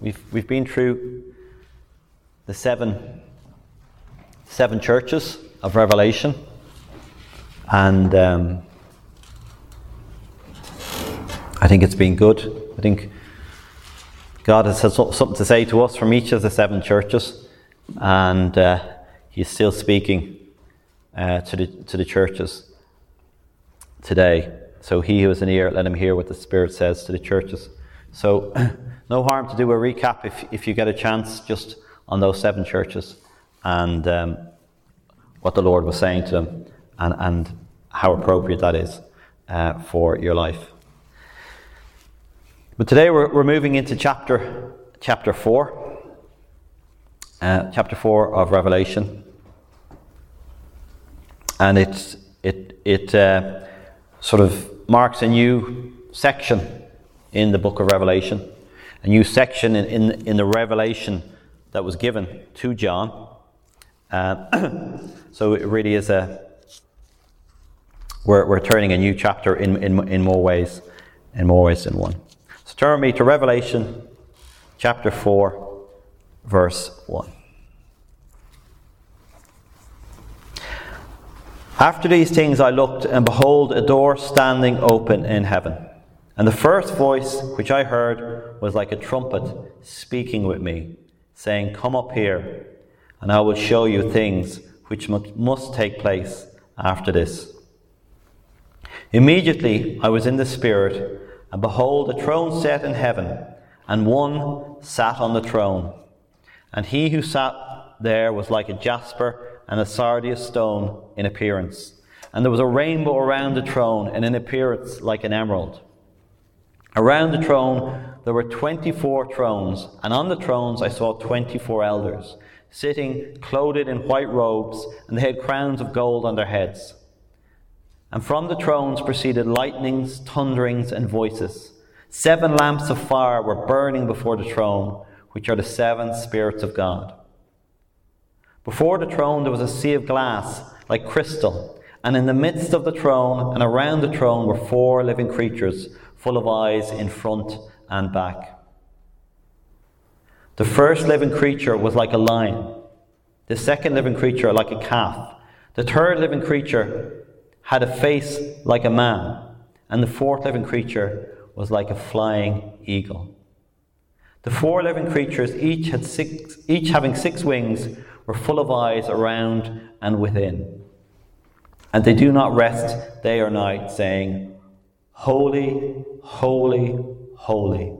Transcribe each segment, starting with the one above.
We've, we've been through the seven, seven churches of Revelation, and um, I think it's been good. I think God has had something to say to us from each of the seven churches, and uh, He's still speaking uh, to, the, to the churches today. So, he who has an ear, let him hear what the Spirit says to the churches. So, no harm to do a recap if, if you get a chance just on those seven churches and um, what the Lord was saying to them and, and how appropriate that is uh, for your life. But today we're, we're moving into chapter, chapter 4, uh, chapter 4 of Revelation. And it's, it, it uh, sort of marks a new section in the book of Revelation, a new section in, in, in the revelation that was given to John. Uh, so it really is a, we're, we're turning a new chapter in, in, in more ways, in more ways than one. So turn me to Revelation chapter 4, verse 1. After these things I looked, and behold, a door standing open in heaven. And the first voice which I heard was like a trumpet speaking with me, saying, Come up here, and I will show you things which must take place after this. Immediately I was in the Spirit, and behold, a throne set in heaven, and one sat on the throne. And he who sat there was like a jasper and a sardius stone in appearance. And there was a rainbow around the throne, and in appearance like an emerald. Around the throne there were 24 thrones, and on the thrones I saw 24 elders, sitting clothed in white robes, and they had crowns of gold on their heads. And from the thrones proceeded lightnings, thunderings, and voices. Seven lamps of fire were burning before the throne, which are the seven spirits of God. Before the throne there was a sea of glass, like crystal, and in the midst of the throne and around the throne were four living creatures full of eyes in front and back. The first living creature was like a lion, the second living creature like a calf, the third living creature had a face like a man, and the fourth living creature was like a flying eagle. The four living creatures, each, had six, each having six wings, were full of eyes around and within. And they do not rest day or night, saying, Holy, holy, holy,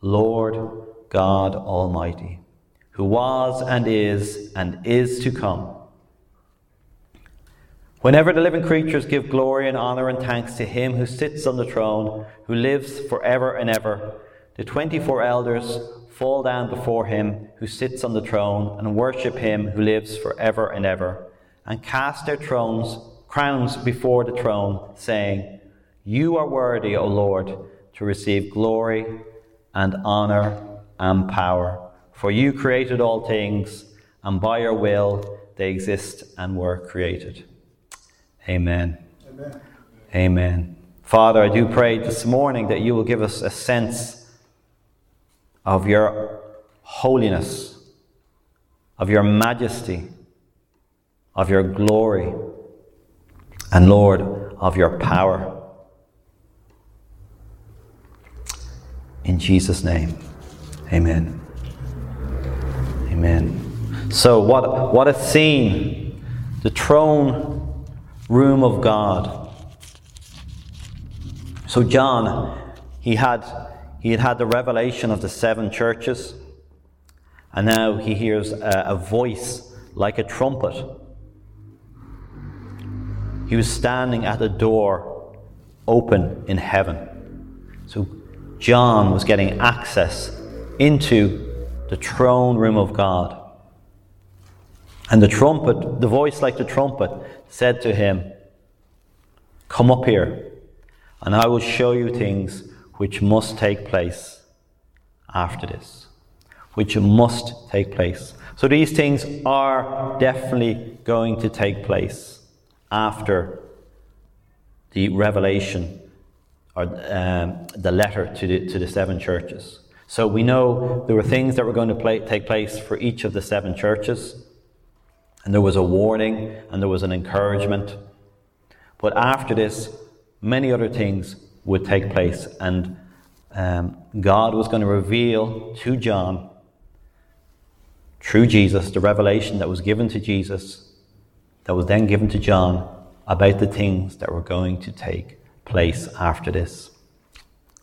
Lord God Almighty, who was and is and is to come. Whenever the living creatures give glory and honour and thanks to him who sits on the throne, who lives for ever and ever, the twenty four elders fall down before him who sits on the throne and worship him who lives for ever and ever, and cast their thrones, crowns before the throne, saying, you are worthy, O Lord, to receive glory and honor and power. For you created all things, and by your will they exist and were created. Amen. Amen. Amen. Father, I do pray this morning that you will give us a sense of your holiness, of your majesty, of your glory, and Lord, of your power. In Jesus' name, amen. Amen. So, what, what a scene! The throne room of God. So, John, he had, he had had the revelation of the seven churches, and now he hears a, a voice like a trumpet. He was standing at a door open in heaven. So John was getting access into the throne room of God. And the trumpet, the voice like the trumpet, said to him, Come up here, and I will show you things which must take place after this. Which must take place. So these things are definitely going to take place after the revelation or um, the letter to the, to the seven churches. So we know there were things that were going to play, take place for each of the seven churches, and there was a warning and there was an encouragement. But after this, many other things would take place, and um, God was going to reveal to John, through Jesus, the revelation that was given to Jesus, that was then given to John about the things that were going to take place after this.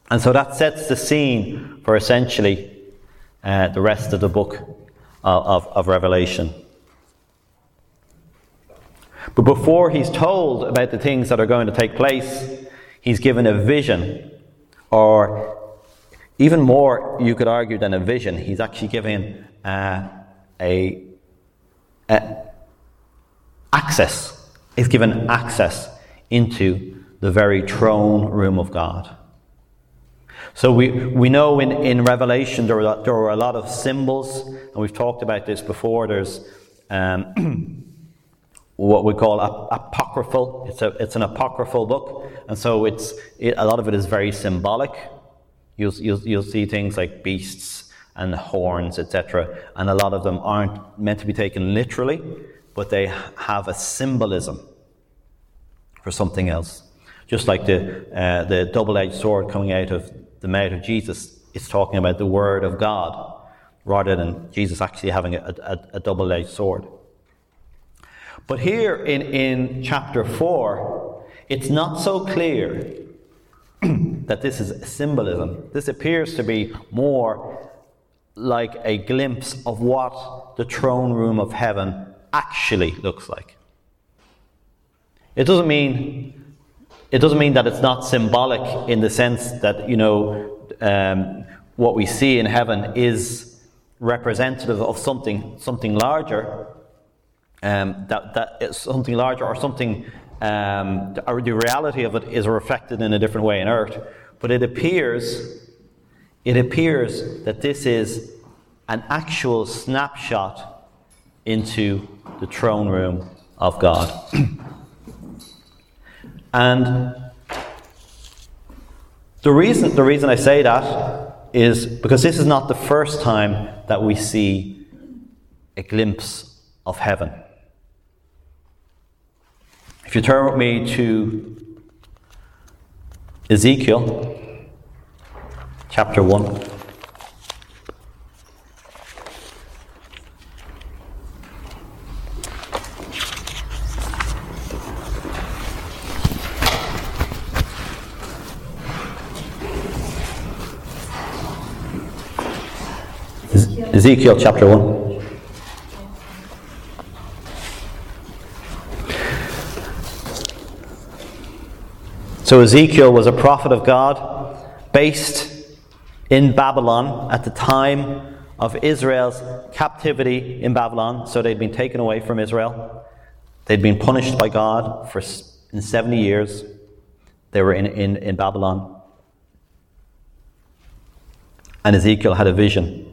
And so that sets the scene for essentially uh, the rest of the book of, of, of Revelation. But before he's told about the things that are going to take place, he's given a vision, or even more, you could argue, than a vision. He's actually given uh, a, a, access. He's given access into the very throne room of God. So we, we know in, in Revelation there are, there are a lot of symbols, and we've talked about this before. There's um, what we call apocryphal. It's, a, it's an apocryphal book, and so it's, it, a lot of it is very symbolic. You'll, you'll, you'll see things like beasts and horns, etc., and a lot of them aren't meant to be taken literally, but they have a symbolism for something else. Just like the, uh, the double edged sword coming out of the mouth of Jesus, it's talking about the Word of God rather than Jesus actually having a, a, a double edged sword. But here in, in chapter 4, it's not so clear that this is symbolism. This appears to be more like a glimpse of what the throne room of heaven actually looks like. It doesn't mean it doesn't mean that it's not symbolic in the sense that, you know, um, what we see in heaven is representative of something, something larger, um, that, that is something larger or something, um, the reality of it is reflected in a different way in earth. But it appears, it appears that this is an actual snapshot into the throne room of God. And the reason, the reason I say that is because this is not the first time that we see a glimpse of heaven. If you turn with me to Ezekiel chapter 1. Ezekiel chapter 1. So Ezekiel was a prophet of God based in Babylon at the time of Israel's captivity in Babylon. So they'd been taken away from Israel. They'd been punished by God for in 70 years. They were in, in, in Babylon. And Ezekiel had a vision.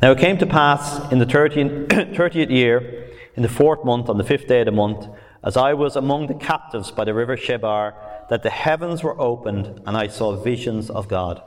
Now it came to pass in the 30th year, in the fourth month, on the fifth day of the month, as I was among the captives by the river Chebar, that the heavens were opened, and I saw visions of God.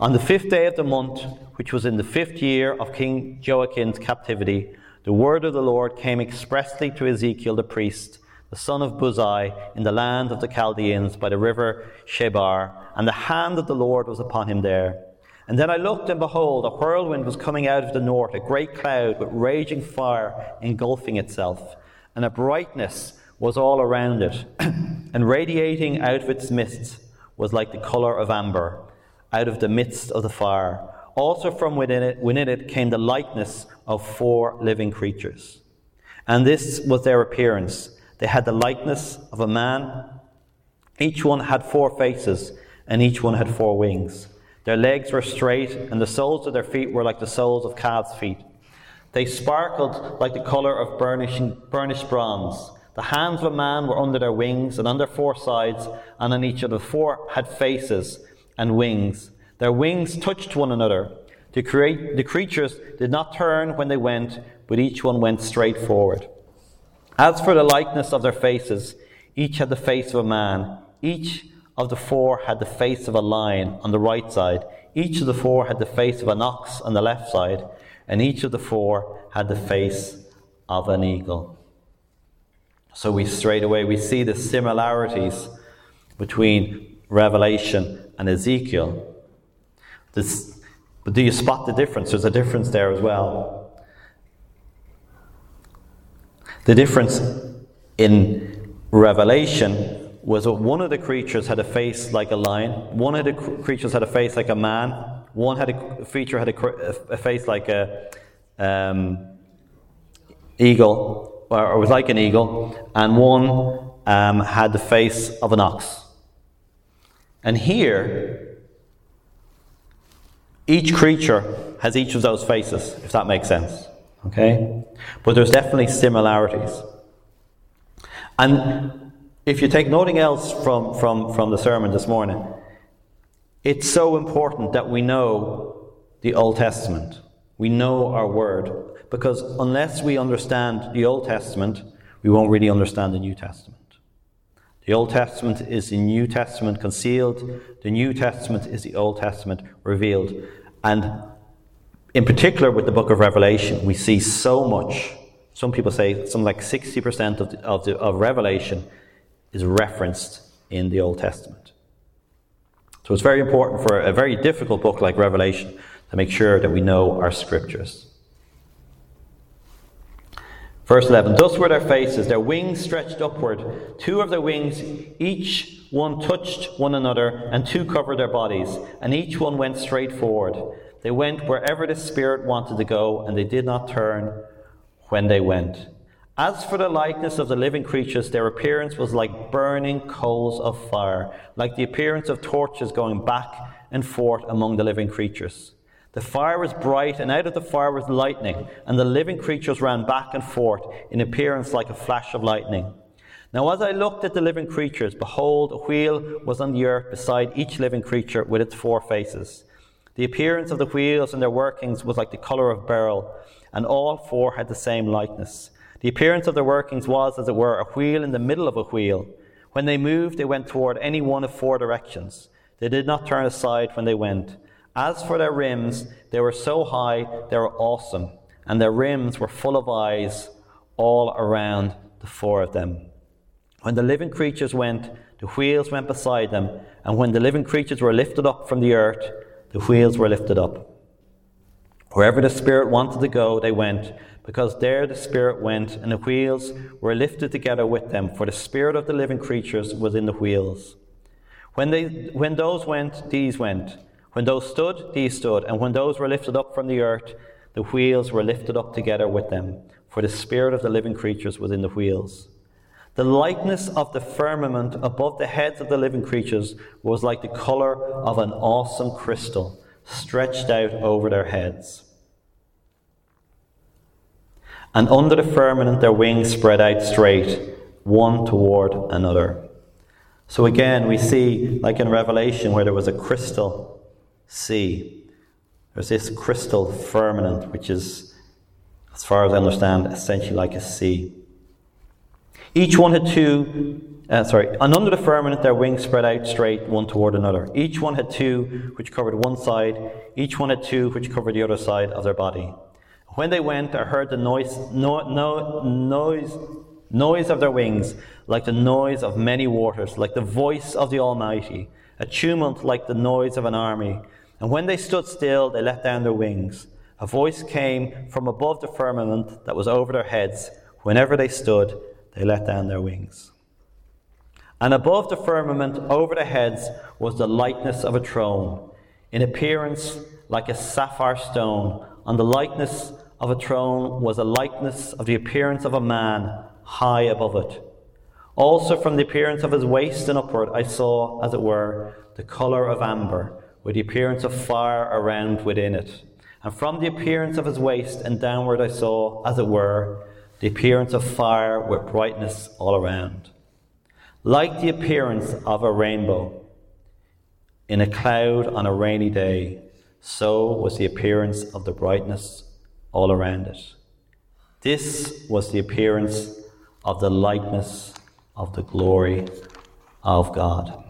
On the fifth day of the month, which was in the fifth year of King Joachim's captivity, the word of the Lord came expressly to Ezekiel the priest, the son of Buzi, in the land of the Chaldeans by the river Chebar, and the hand of the Lord was upon him there. And then I looked, and behold, a whirlwind was coming out of the north, a great cloud with raging fire engulfing itself, and a brightness was all around it, and radiating out of its midst was like the colour of amber, out of the midst of the fire. Also from within it, within it came the likeness of four living creatures. And this was their appearance. They had the likeness of a man. Each one had four faces, and each one had four wings. Their legs were straight, and the soles of their feet were like the soles of calves' feet. They sparkled like the colour of burnished bronze. The hands of a man were under their wings, and on their four sides, and on each of the four had faces and wings. Their wings touched one another. The, the creatures did not turn when they went, but each one went straight forward. As for the likeness of their faces, each had the face of a man, each of the four had the face of a lion on the right side, each of the four had the face of an ox on the left side, and each of the four had the face of an eagle. So we straight away we see the similarities between Revelation and Ezekiel. This, but do you spot the difference? There's a difference there as well. The difference in Revelation was that one of the creatures had a face like a lion, one of the creatures had a face like a man, one had a feature had a, a face like a um, eagle, or, or, was like an eagle, and one um, had the face of an ox. And here, each creature has each of those faces, if that makes sense. Okay? But there's definitely similarities. And if you take nothing else from, from, from the sermon this morning, it's so important that we know the Old Testament. We know our word. Because unless we understand the Old Testament, we won't really understand the New Testament. The Old Testament is the New Testament concealed, the New Testament is the Old Testament revealed. And in particular, with the book of Revelation, we see so much. Some people say something like 60% of, the, of, the, of Revelation is referenced in the Old Testament. So it's very important for a very difficult book like Revelation to make sure that we know our scriptures. Verse 11 Thus were their faces, their wings stretched upward. Two of their wings, each one touched one another, and two covered their bodies, and each one went straight forward. They went wherever the Spirit wanted to go, and they did not turn when they went. As for the likeness of the living creatures, their appearance was like burning coals of fire, like the appearance of torches going back and forth among the living creatures. The fire was bright, and out of the fire was lightning, and the living creatures ran back and forth in appearance like a flash of lightning. Now, as I looked at the living creatures, behold, a wheel was on the earth beside each living creature with its four faces. The appearance of the wheels and their workings was like the colour of beryl, and all four had the same likeness. The appearance of their workings was, as it were, a wheel in the middle of a wheel. When they moved, they went toward any one of four directions. They did not turn aside when they went. As for their rims, they were so high, they were awesome, and their rims were full of eyes all around the four of them. When the living creatures went, the wheels went beside them, and when the living creatures were lifted up from the earth, the wheels were lifted up. Wherever the Spirit wanted to go, they went, because there the Spirit went, and the wheels were lifted together with them, for the Spirit of the living creatures was in the wheels. When, they, when those went, these went. When those stood, these stood, and when those were lifted up from the earth, the wheels were lifted up together with them, for the spirit of the living creatures was in the wheels. The likeness of the firmament above the heads of the living creatures was like the colour of an awesome crystal stretched out over their heads. And under the firmament their wings spread out straight, one toward another. So again, we see, like in Revelation, where there was a crystal sea. There's this crystal firmament, which is, as far as I understand, essentially like a sea. Each one had two, uh, sorry, and under the firmament their wings spread out straight one toward another. Each one had two which covered one side, each one had two which covered the other side of their body. When they went, I heard the noise, no, no, noise, noise of their wings, like the noise of many waters, like the voice of the Almighty, a tumult like the noise of an army. And when they stood still, they let down their wings. A voice came from above the firmament that was over their heads. Whenever they stood, they let down their wings. And above the firmament, over their heads, was the likeness of a throne, in appearance like a sapphire stone. On the likeness of a throne was a likeness of the appearance of a man high above it. Also, from the appearance of his waist and upward, I saw, as it were, the colour of amber with the appearance of fire around within it. And from the appearance of his waist and downward I saw, as it were, the appearance of fire with brightness all around. Like the appearance of a rainbow in a cloud on a rainy day, so was the appearance of the brightness all around it. This was the appearance of the likeness of the glory of God.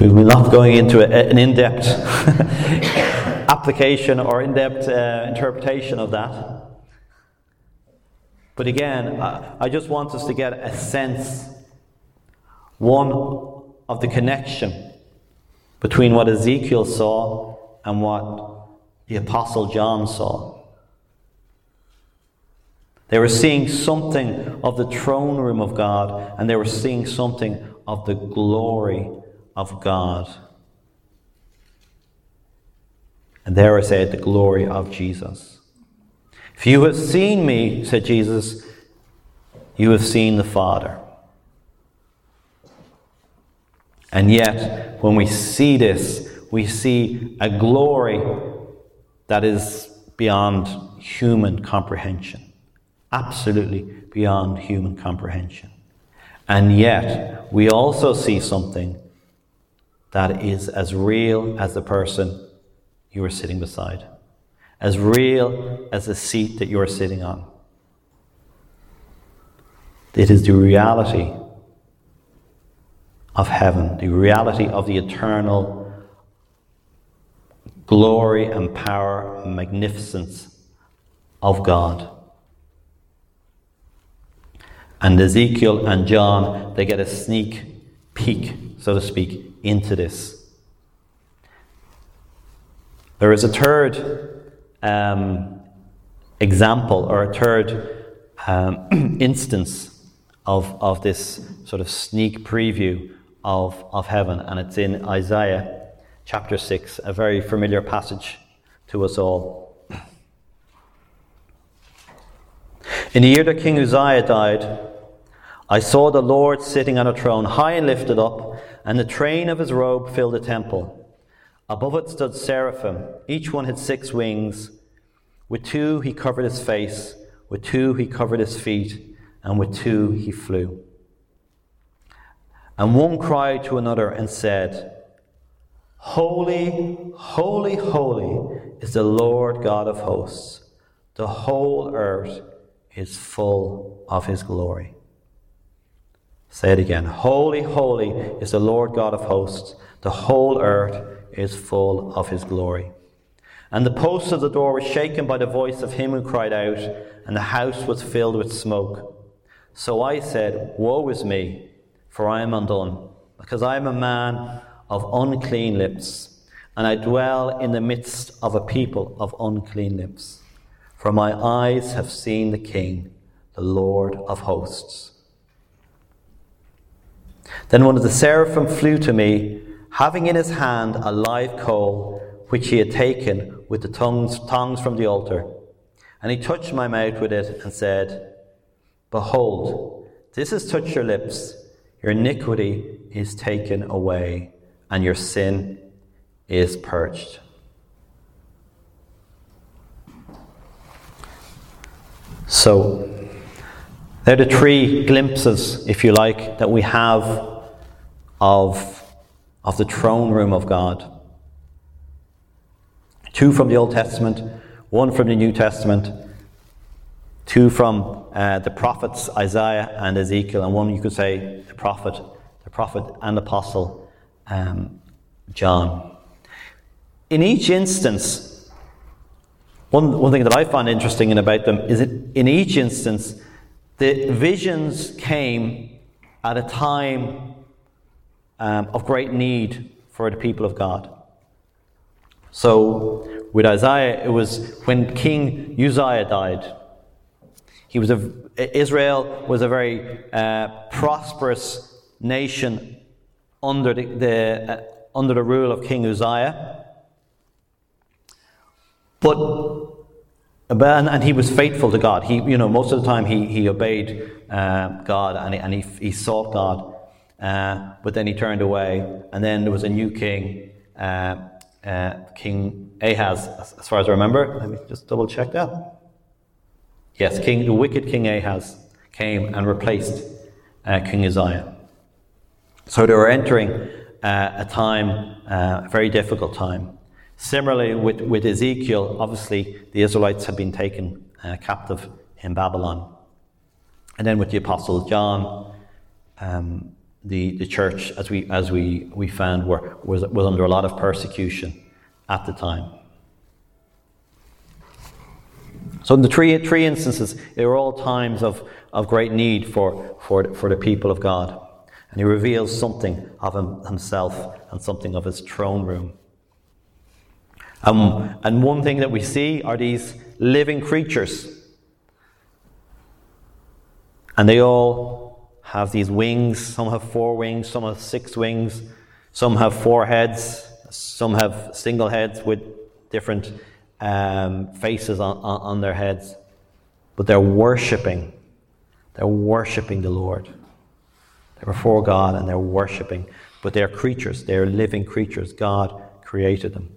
We will not going into an in-depth application or in-depth uh, interpretation of that. But again, I just want us to get a sense, one of the connection between what Ezekiel saw and what the Apostle John saw. They were seeing something of the throne room of God, and they were seeing something of the glory of God. And there I said, the glory of Jesus. If you have seen me, said Jesus, you have seen the Father. And yet, when we see this, we see a glory that is beyond human comprehension. Absolutely beyond human comprehension. And yet, we also see something that is as real as the person you are sitting beside, as real as the seat that you are sitting on. It is the reality of heaven, the reality of the eternal glory and power and magnificence of God. And Ezekiel and John, they get a sneak peek, so to speak, into this. There is a third um, example or a third um, instance of, of this sort of sneak preview of, of heaven, and it's in Isaiah chapter 6, a very familiar passage to us all. In the year that King Uzziah died, I saw the Lord sitting on a throne, high and lifted up, and the train of his robe filled the temple. Above it stood seraphim, each one had six wings. With two he covered his face, with two he covered his feet, and with two he flew. And one cried to another and said, Holy, holy, holy is the Lord God of hosts. The whole earth is full of his glory. Say it again. Holy, holy is the Lord God of hosts. The whole earth is full of his glory. And the posts of the door were shaken by the voice of him who cried out, and the house was filled with smoke. So I said, Woe is me! For I am undone, because I am a man of unclean lips, and I dwell in the midst of a people of unclean lips. For my eyes have seen the King, the Lord of hosts. Then one of the seraphim flew to me, having in his hand a live coal, which he had taken with the tongues, tongs from the altar. And he touched my mouth with it and said, Behold, this has touched your lips your iniquity is taken away, and your sin is purged. So, they're the three glimpses, if you like, that we have of, of the throne room of God. Two from the Old Testament, one from the New Testament, two from uh, the prophets Isaiah and Ezekiel, and one you could say the prophet, the prophet and apostle um, John. In each instance, one, one thing that I find interesting about them is that in each instance, the visions came at a time um, of great need for the people of God. So, with Isaiah, it was when King Uzziah died, he was a, Israel was a very uh, prosperous nation under the, the uh, under the rule of King Uzziah. But and, he was faithful to God. He, you know, most of the time he, he obeyed uh, God and, he, and he, he sought God. Uh, but then he turned away, and then there was a new king, uh, uh King Ahaz, as far as I remember. Let me just double check that. Yes, King, the wicked King Ahaz came and replaced uh, King Uzziah. So they were entering uh, a time, uh, a very difficult time. Similarly, with, with Ezekiel, obviously the Israelites had been taken uh, captive in Babylon. And then with the Apostle John, um, the, the church, as we, as we, we found, were, was, was under a lot of persecution at the time. So, in the three, three instances, they were all times of, of great need for, for, for the people of God. And he reveals something of him, himself and something of his throne room. Um, and one thing that we see are these living creatures. And they all have these wings. Some have four wings, some have six wings, some have four heads, some have single heads with different um, faces on, on, on their heads. But they're worshipping. They're worshipping the Lord. They're before God and they're worshipping. But they're creatures, they're living creatures. God created them.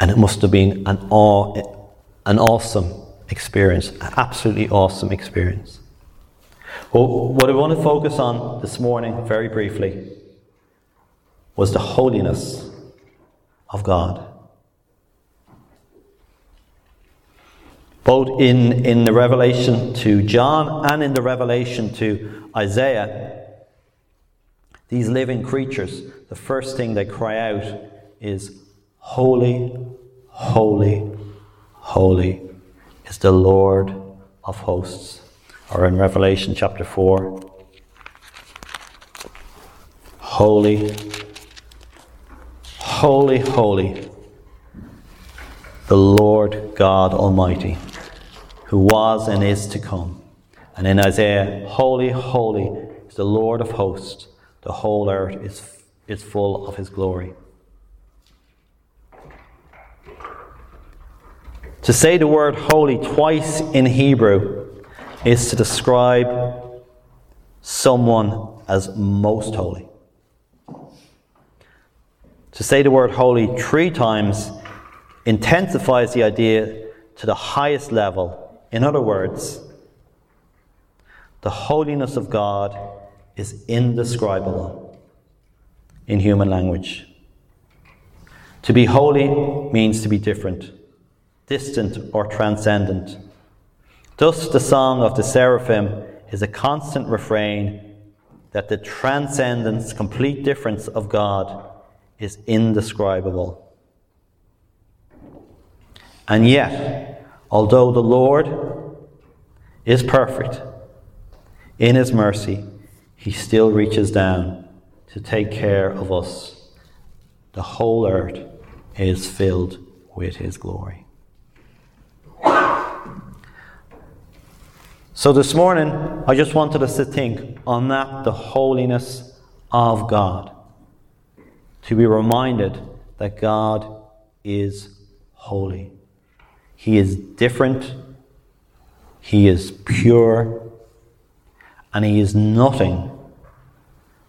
And it must have been an, awe, an awesome experience, an absolutely awesome experience. Well, what I want to focus on this morning, very briefly, was the holiness of God. Both in, in the revelation to John and in the revelation to Isaiah, these living creatures, the first thing they cry out is, Holy, holy, holy is the Lord of hosts. Or in Revelation chapter 4, Holy, holy, holy, the Lord God Almighty, who was and is to come. And in Isaiah, Holy, holy is the Lord of hosts, the whole earth is, is full of his glory. To say the word holy twice in Hebrew is to describe someone as most holy. To say the word holy three times intensifies the idea to the highest level. In other words, the holiness of God is indescribable in human language. To be holy means to be different distant, or transcendent. Thus, the song of the seraphim is a constant refrain that the transcendence, complete difference of God is indescribable. And yet, although the Lord is perfect in His mercy, He still reaches down to take care of us. The whole earth is filled with His glory. So this morning, I just wanted us to think on that the holiness of God. To be reminded that God is holy. He is different, He is pure, and He is nothing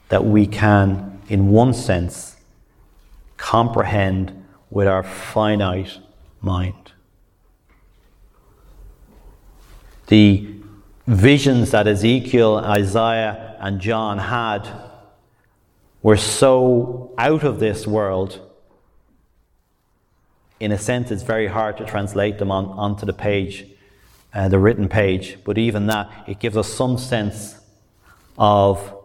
that we can, in one sense, comprehend with our finite mind. The visions that Ezekiel, Isaiah, and John had were so out of this world, in a sense, it's very hard to translate them on, onto the page, uh, the written page. But even that, it gives us some sense of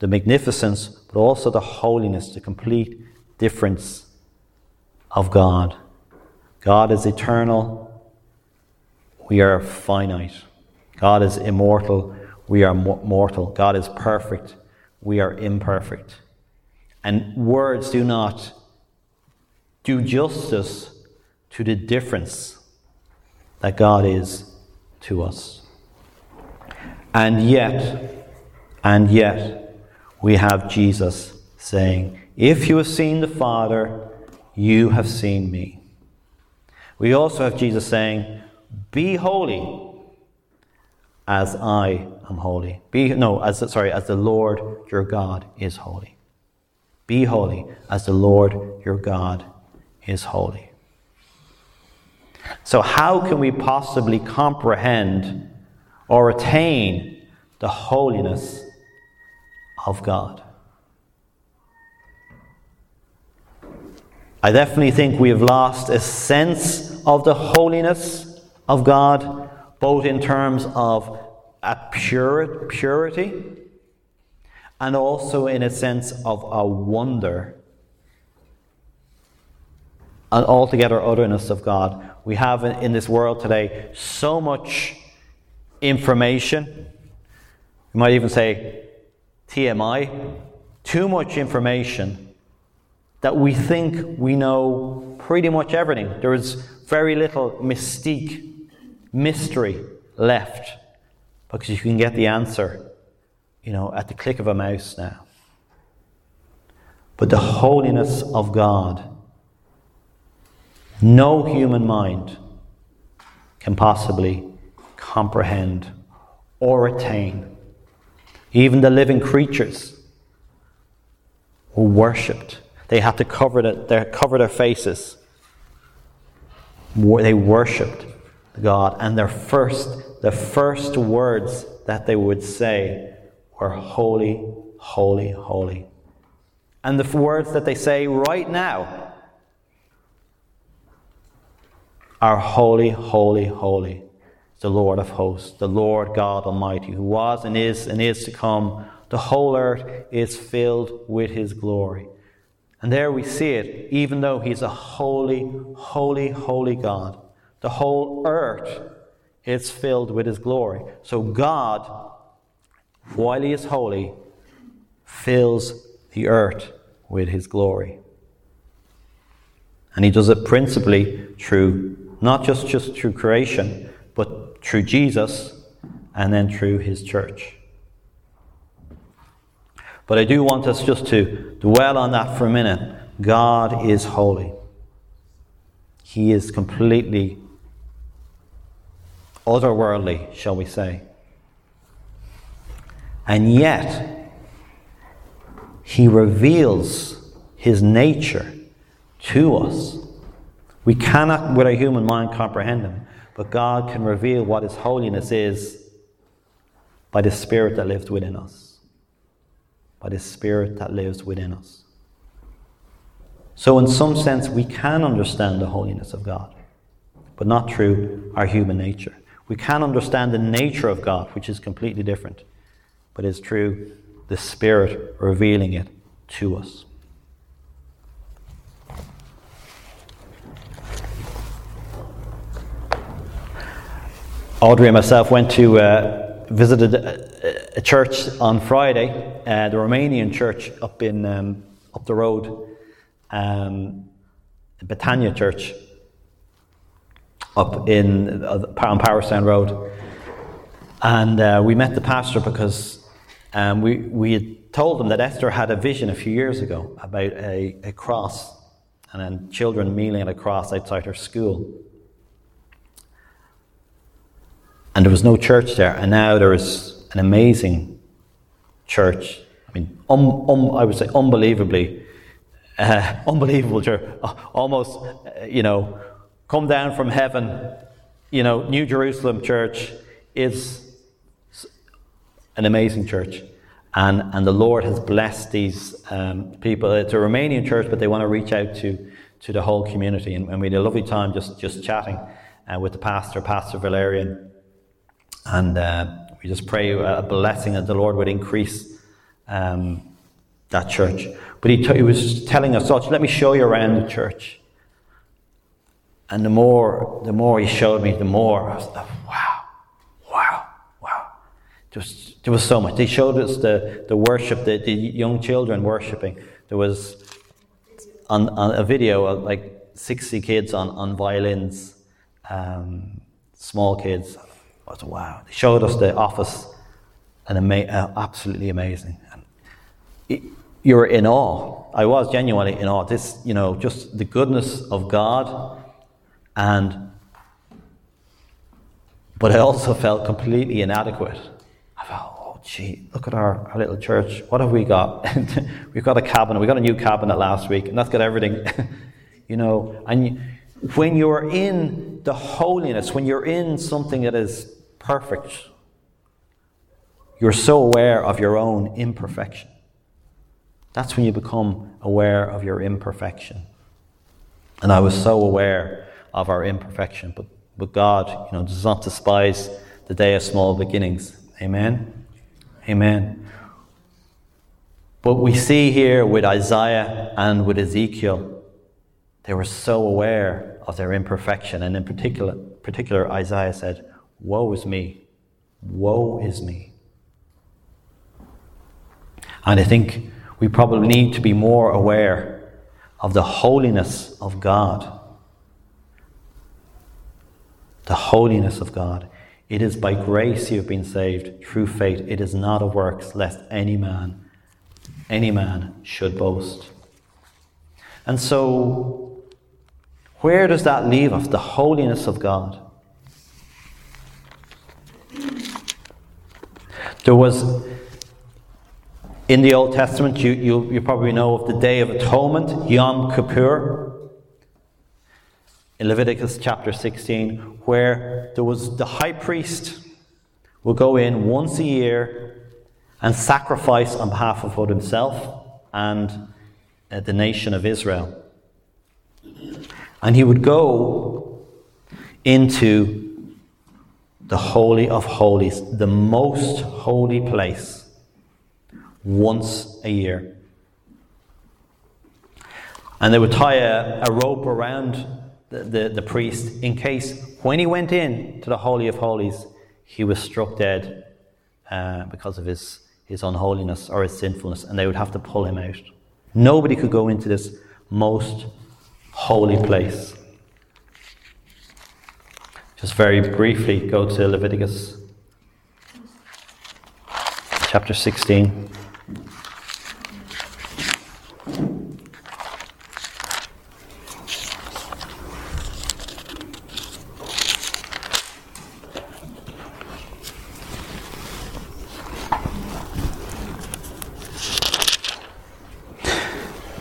the magnificence, but also the holiness, the complete difference of God. God is eternal, we are finite. God is immortal, we are mortal. God is perfect, we are imperfect. And words do not do justice to the difference that God is to us. And yet, and yet, we have Jesus saying, If you have seen the Father, you have seen me. We also have Jesus saying, Be holy as I am holy. Be no, as sorry, as the Lord your God is holy. Be holy as the Lord your God is holy. So how can we possibly comprehend or attain the holiness of God? I definitely think we have lost a sense of the holiness of God both in terms of at pure, purity and also in a sense of a wonder an altogether otherness of God. We have in this world today so much information. We might even say TMI, too much information that we think we know pretty much everything. There is very little mystique, mystery left because you can get the answer, you know, at the click of a mouse now. But the holiness of God no human mind can possibly comprehend or attain. Even the living creatures who worshipped, they had to cover, the, their, cover their faces. They worshipped God, and their first, the first words that they would say were holy, holy, holy. And the words that they say right now are holy, holy, holy. The Lord of hosts, the Lord God Almighty, who was and is and is to come. The whole earth is filled with his glory. And there we see it, even though he's a holy, holy, holy God. The whole earth is filled with his glory. So God, while he is holy, fills the earth with his glory. And he does it principally through not just, just through creation, but through Jesus and then through his church. But I do want us just to dwell on that for a minute. God is holy. He is completely otherworldly, shall we say. And yet, he reveals his nature to us we cannot, with our human mind, comprehend Him, but God can reveal what His holiness is by the Spirit that lives within us. By the Spirit that lives within us. So, in some sense, we can understand the holiness of God, but not through our human nature. We can understand the nature of God, which is completely different, but it's through the Spirit revealing it to us. Audrey and myself went to uh, visited a, a, church on Friday, uh, the Romanian church up in um, up the road, um, Betania Church, up in uh, on Powerstown Road, and uh, we met the pastor because um, we we had told him that Esther had a vision a few years ago about a, a cross and then children kneeling at a cross outside her school and there was no church there. And now there is an amazing church. I mean, um, um, I would say unbelievably, uh, unbelievable church. Almost, uh, you know, come down from heaven. You know, New Jerusalem Church is an amazing church. And, and the Lord has blessed these um, people. It's a Romanian church, but they want to reach out to, to the whole community. And, and we had a lovely time just, just chatting uh, with the pastor, Pastor Valerian. And uh, we just pray a blessing that the Lord would increase um, that church. But he, t- he was telling us, oh, let me show you around the church. And the more, the more he showed me, the more I was like, wow, wow, wow. There was, there was so much. He showed us the, the worship, the, the young children worshiping. There was on, on a video of like 60 kids on, on violins, um, small kids. I was wow. They showed us the office, and ama- uh, absolutely amazing. And it, you're in awe. I was genuinely in awe. This, you know, just the goodness of God, and but I also felt completely inadequate. I felt, oh, gee, look at our, our little church. What have we got? We've got a cabinet. We got a new cabinet last week, and that's got everything. you know, and when you're in the holiness, when you're in something that is perfect. You're so aware of your own imperfection. That's when you become aware of your imperfection. And I was so aware of our imperfection, but, but God, you know, does not despise the day of small beginnings. Amen. Amen. But we see here with Isaiah and with Ezekiel, they were so aware of their imperfection. And in particular, particular Isaiah said, Woe is me. Woe is me. And I think we probably need to be more aware of the holiness of God. The holiness of God. It is by grace you have been saved through faith. It is not of works, lest any man, any man should boast. And so, where does that leave us? The holiness of God. There was in the Old Testament, you, you, you probably know of the Day of Atonement, Yom Kippur, in Leviticus chapter 16, where there was the high priest will go in once a year and sacrifice on behalf of both himself and uh, the nation of Israel. And he would go into the Holy of Holies, the most holy place once a year. And they would tie a, a rope around the, the, priest in case when he went in to the Holy of Holies, he was struck dead uh, because of his, his unholiness or his sinfulness, and they would have to pull him out. Nobody could go into this most holy place. Just very briefly, go to Leviticus chapter 16.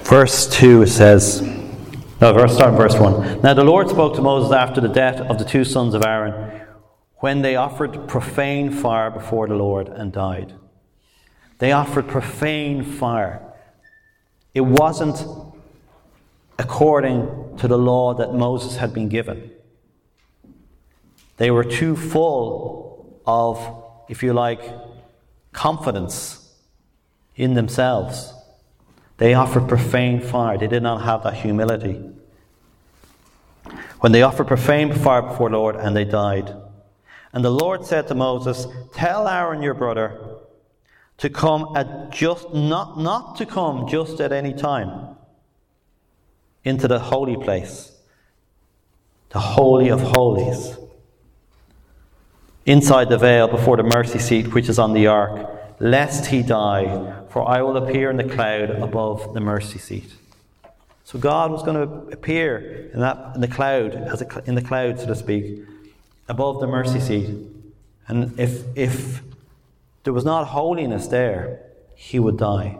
Verse 2 says, no, verse, start in verse 1. Now the Lord spoke to Moses after the death of the two sons of Aaron, when they offered profane fire before the Lord and died. They offered profane fire. It wasn't according to the law that Moses had been given. They were too full of, if you like, confidence in themselves. They offered profane fire. They did not have that humility. When they offered profane fire before Lord, and they died. And the Lord said to Moses, Tell Aaron your brother to come at just not not to come just at any time into the holy place the holy of holies inside the veil before the mercy seat which is on the ark lest he die for I will appear in the cloud above the mercy seat so God was going to appear in that in the cloud as a, in the cloud so to speak above the mercy seat and if if there was not holiness there, he would die.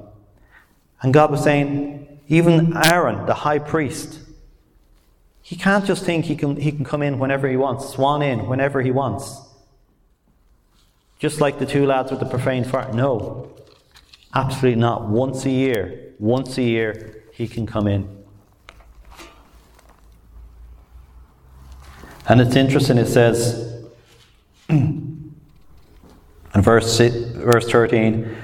And God was saying, even Aaron, the high priest, he can't just think he can, he can come in whenever he wants, swan in whenever he wants. Just like the two lads with the profane fire. No, absolutely not. Once a year, once a year, he can come in. And it's interesting, it says, And verse, verse 13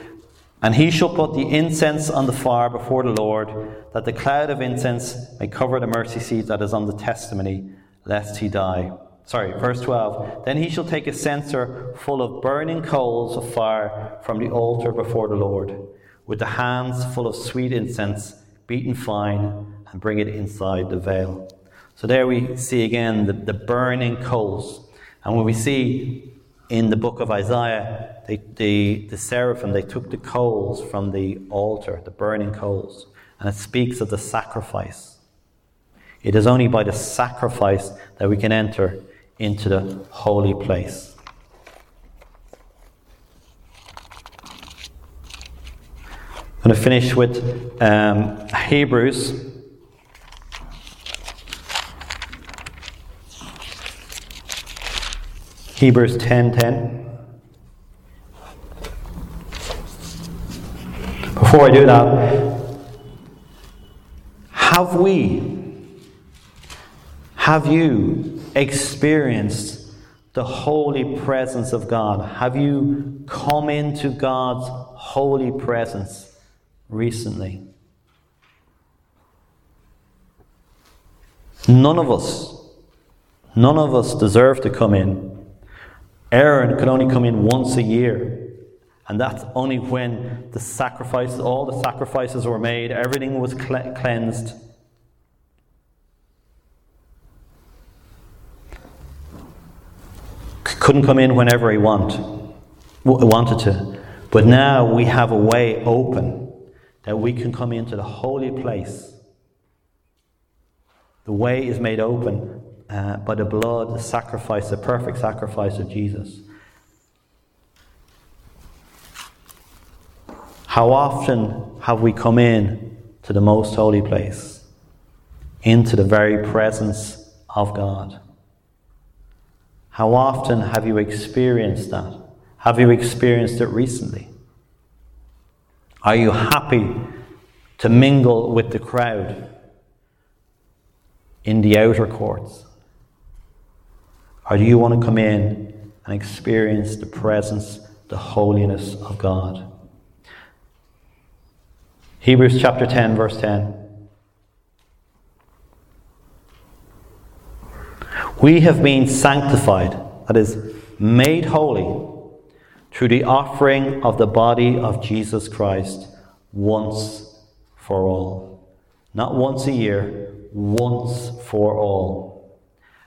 And he shall put the incense on the fire before the Lord, that the cloud of incense may cover the mercy seat that is on the testimony, lest he die. Sorry, verse 12. Then he shall take a censer full of burning coals of fire from the altar before the Lord, with the hands full of sweet incense, beaten fine, and bring it inside the veil. So there we see again the, the burning coals. And when we see in the book of Isaiah, they, the, the seraphim, they took the coals from the altar, the burning coals, and it speaks of the sacrifice. It is only by the sacrifice that we can enter into the holy place. I'm going to finish with um, Hebrews Hebrews 10:10. Before I do that, have we have you experienced the holy presence of God? Have you come into God's holy presence recently? None of us, none of us deserve to come in. Aaron could only come in once a year. And that's only when the sacrifices, all the sacrifices were made, everything was cleansed. Couldn't come in whenever he want, wanted to. But now we have a way open that we can come into the holy place. The way is made open uh, by the blood, the sacrifice, the perfect sacrifice of Jesus. How often have we come in to the most holy place, into the very presence of God? How often have you experienced that? Have you experienced it recently? Are you happy to mingle with the crowd in the outer courts? Or do you want to come in and experience the presence, the holiness of God? Hebrews chapter 10, verse 10. We have been sanctified, that is, made holy, through the offering of the body of Jesus Christ once for all. Not once a year, once for all.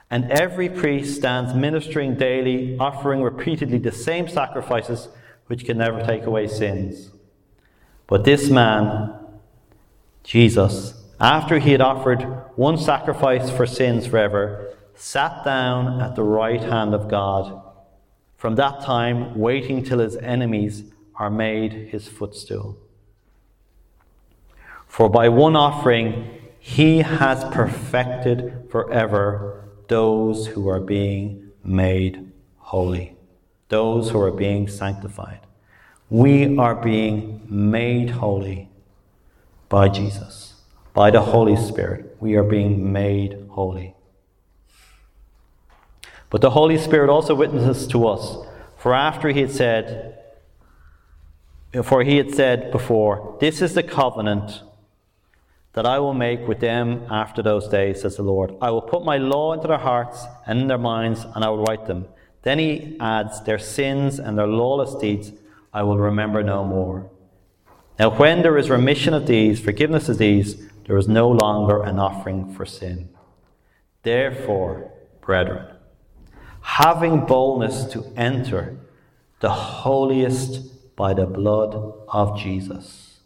And every priest stands ministering daily, offering repeatedly the same sacrifices which can never take away sins. But this man, Jesus, after he had offered one sacrifice for sins forever, sat down at the right hand of God. From that time, waiting till his enemies are made his footstool. For by one offering, he has perfected forever those who are being made holy, those who are being sanctified. We are being made holy by Jesus, by the Holy Spirit. We are being made holy. But the Holy Spirit also witnesses to us, for after he had said, for he had said before, This is the covenant that I will make with them after those days, says the Lord. I will put my law into their hearts and in their minds, and I will write them. Then he adds, Their sins and their lawless deeds I will remember no more. Now, when there is remission of these, forgiveness of these, there is no longer an offering for sin. Therefore, brethren, having boldness to enter the holiest by the blood of Jesus,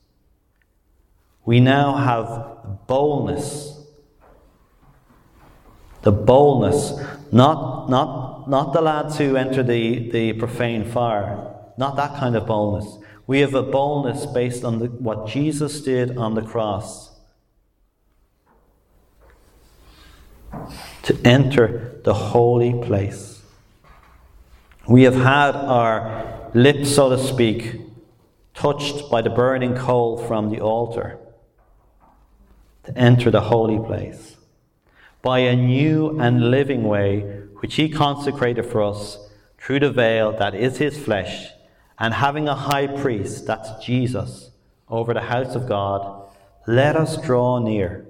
we now have boldness. The boldness, not, not, not the lads who enter the, the profane fire, not that kind of boldness. We have a boldness based on the, what Jesus did on the cross. To enter the holy place. We have had our lips, so to speak, touched by the burning coal from the altar to enter the holy place by a new and living way which He consecrated for us through the veil that is His flesh and having a high priest, that's Jesus, over the house of God, let us draw near.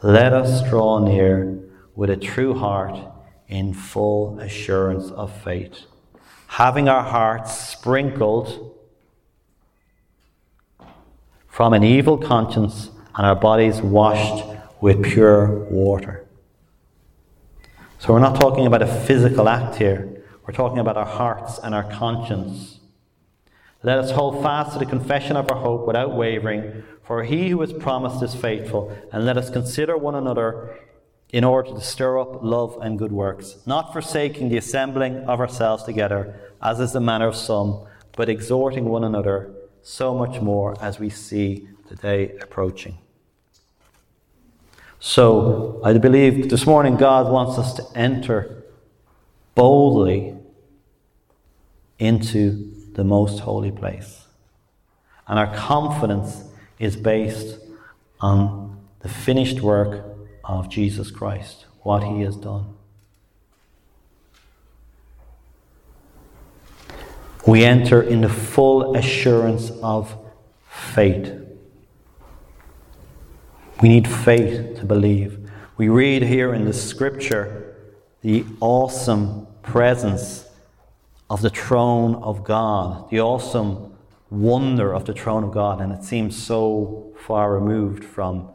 Let us draw near with a true heart in full assurance of faith, having our hearts sprinkled from an evil conscience and our bodies washed with pure water. So, we're not talking about a physical act here. We're talking about our hearts and our conscience. Let us hold fast to the confession of our hope without wavering, for he who has promised is faithful, and let us consider one another in order to stir up love and good works, not forsaking the assembling of ourselves together, as is the manner of some, but exhorting one another so much more as we see the day approaching. So, I believe this morning God wants us to enter boldly into the most holy place. And our confidence is based on the finished work of Jesus Christ, what he has done. We enter in the full assurance of faith. We need faith to believe. We read here in the scripture the awesome presence of the throne of God, the awesome wonder of the throne of God, and it seems so far removed from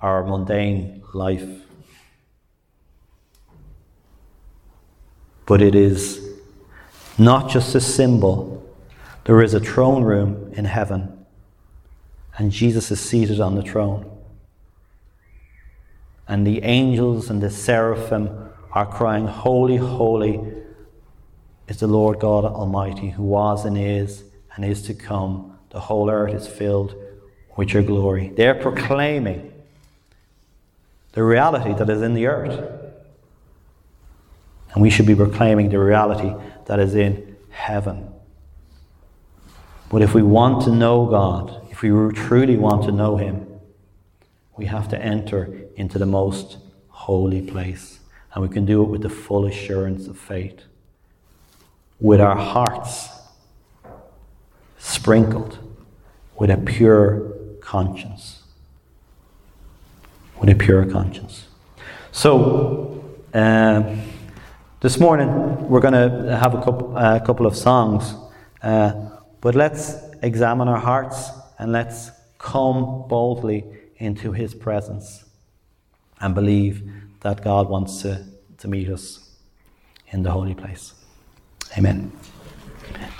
our mundane life. But it is not just a symbol, there is a throne room in heaven, and Jesus is seated on the throne. And the angels and the seraphim are crying, Holy, holy is the Lord God Almighty, who was and is and is to come. The whole earth is filled with your glory. They're proclaiming the reality that is in the earth. And we should be proclaiming the reality that is in heaven. But if we want to know God, if we truly want to know Him, we have to enter into the most holy place. And we can do it with the full assurance of faith, with our hearts sprinkled with a pure conscience. With a pure conscience. So, um, this morning we're going to have a couple, uh, couple of songs, uh, but let's examine our hearts and let's come boldly into His presence and believe that God wants to, to meet us in the holy place. Amen. Amen.